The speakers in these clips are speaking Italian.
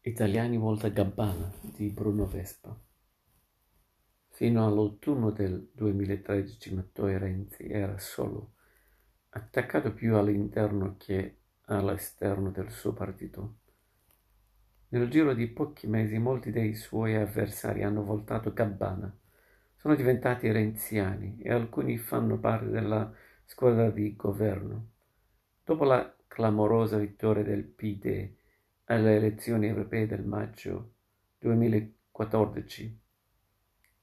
Italiani volta Gabbana di Bruno Vespa. Fino all'autunno del 2013 Matteo Renzi era solo, attaccato più all'interno che all'esterno del suo partito. Nel giro di pochi mesi molti dei suoi avversari hanno voltato Gabbana, sono diventati renziani e alcuni fanno parte della squadra di governo. Dopo la clamorosa vittoria del PD alle elezioni europee del maggio 2014,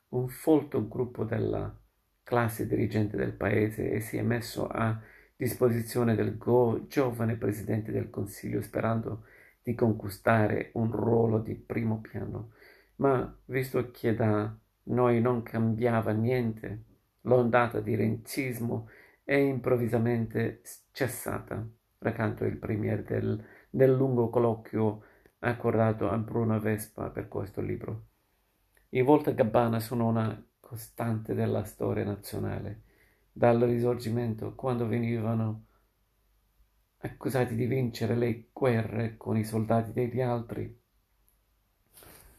un folto gruppo della classe dirigente del paese si è messo a disposizione del go- giovane Presidente del Consiglio sperando di conquistare un ruolo di primo piano, ma visto che da noi non cambiava niente, l'ondata di renzismo è improvvisamente cessata, racconta il premier del del lungo colloquio accordato a Bruno Vespa per questo libro. I Volta Gabbana sono una costante della storia nazionale, dal risorgimento, quando venivano accusati di vincere le guerre con i soldati degli altri,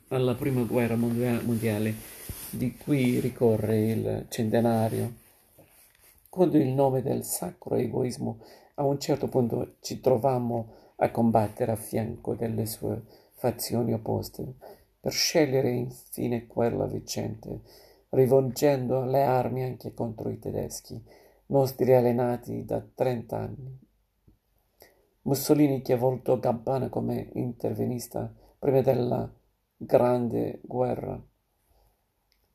alla prima guerra mondiale, di cui ricorre il centenario, quando il nome del sacro egoismo a un certo punto ci trovammo a combattere a fianco delle sue fazioni opposte, per scegliere infine quella vincente, rivolgendo le armi anche contro i tedeschi, nostri allenati da trent'anni. Mussolini che voltò Gabbana come intervenista prima della Grande Guerra.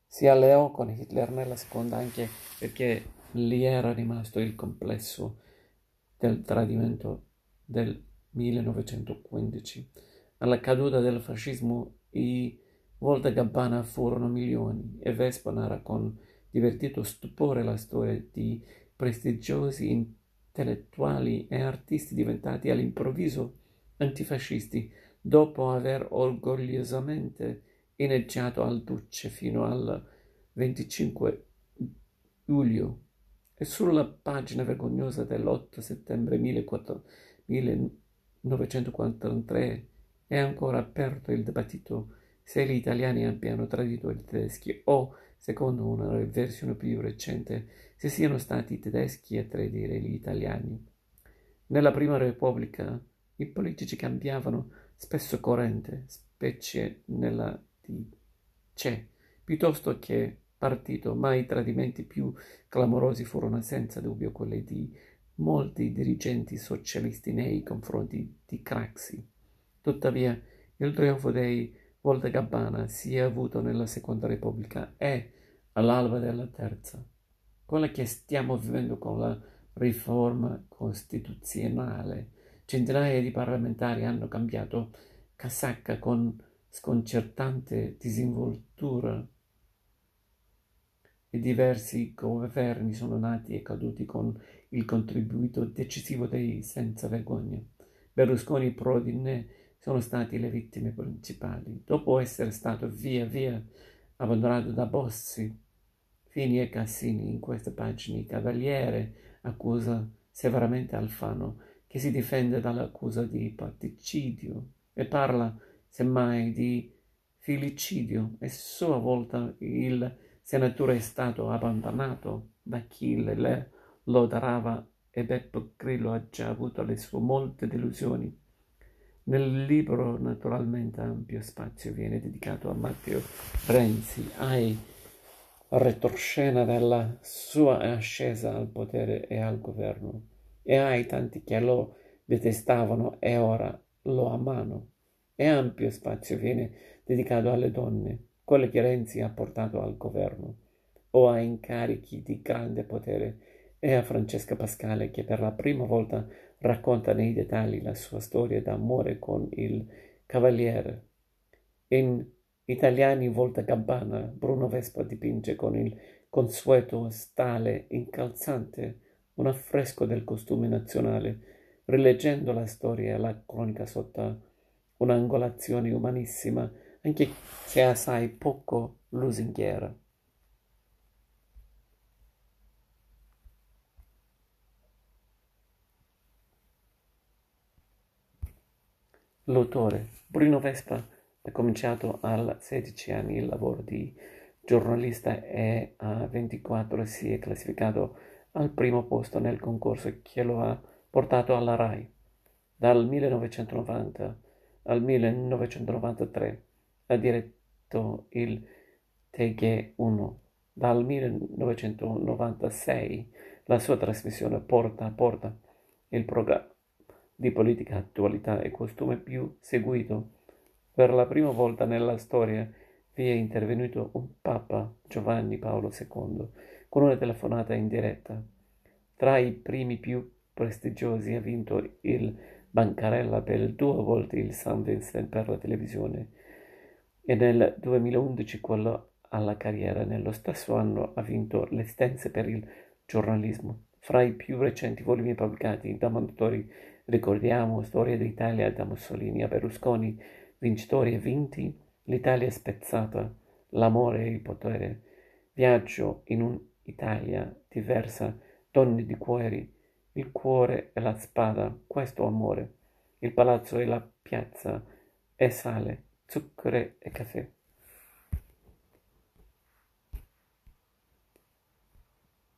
Si alleò con Hitler nella seconda anche perché gli era rimasto il complesso del tradimento del 1915. Alla caduta del fascismo i Volta Gabbana furono milioni e Vespa narra con divertito stupore la storia di prestigiosi intellettuali e artisti diventati all'improvviso antifascisti dopo aver orgogliosamente inneggiato al Duce fino al 25 luglio. E sulla pagina vergognosa dell'8 settembre 1400 1943 è ancora aperto il dibattito se gli italiani abbiano tradito i tedeschi o, secondo una versione più recente, se siano stati i tedeschi a tradire gli italiani. Nella Prima Repubblica i politici cambiavano spesso corrente, specie nella DC, piuttosto che partito, ma i tradimenti più clamorosi furono senza dubbio quelli di molti dirigenti socialisti nei confronti di Craxi. Tuttavia, il trionfo dei Volta si è avuto nella Seconda Repubblica e all'alba della Terza. Quella che stiamo vivendo con la riforma costituzionale. Centinaia di parlamentari hanno cambiato casacca con sconcertante disinvoltura e diversi governi sono nati e caduti con il contributo decisivo dei senza vergogna. Berlusconi e Prodi ne sono stati le vittime principali. Dopo essere stato via via abbandonato da Bossi, Fini e Cassini in queste pagine, Cavaliere accusa severamente Alfano, che si difende dall'accusa di particidio e parla semmai di filicidio e a sua volta il senatore è stato abbandonato da chi le lodava e Beppe Grillo ha già avuto le sue molte delusioni. Nel libro naturalmente ampio spazio viene dedicato a Matteo Renzi, ai retroscena della sua ascesa al potere e al governo, e ai tanti che lo detestavano e ora lo amano. E ampio spazio viene dedicato alle donne, quelle che Renzi ha portato al governo o a incarichi di grande potere e a Francesca Pascale che per la prima volta racconta nei dettagli la sua storia d'amore con il cavaliere. In Italiani Volta Gabbana Bruno Vespa dipinge con il consueto stale incalzante un affresco del costume nazionale, rileggendo la storia e la cronica sotto un'angolazione umanissima anche se assai poco lusinghiera. L'autore Bruno Vespa ha cominciato a 16 anni il lavoro di giornalista e a 24 si è classificato al primo posto nel concorso che lo ha portato alla RAI. Dal 1990 al 1993 ha diretto il TG1. Dal 1996 la sua trasmissione Porta a Porta, il programma di politica, attualità e costume più seguito. Per la prima volta nella storia vi è intervenuto un Papa Giovanni Paolo II con una telefonata in diretta. Tra i primi più prestigiosi ha vinto il Bancarella per due volte il San Vincent per la televisione e nel 2011 quello alla carriera. Nello stesso anno ha vinto l'Estense per il giornalismo. Fra i più recenti volumi pubblicati da Mondadori ricordiamo Storia d'Italia da Mussolini a Berlusconi, Vincitori e Vinti, L'Italia spezzata, L'amore e il potere, Viaggio in un'Italia diversa, Donne di cuori, Il cuore e la spada, Questo amore, Il palazzo e la piazza, e sale, sucre et café.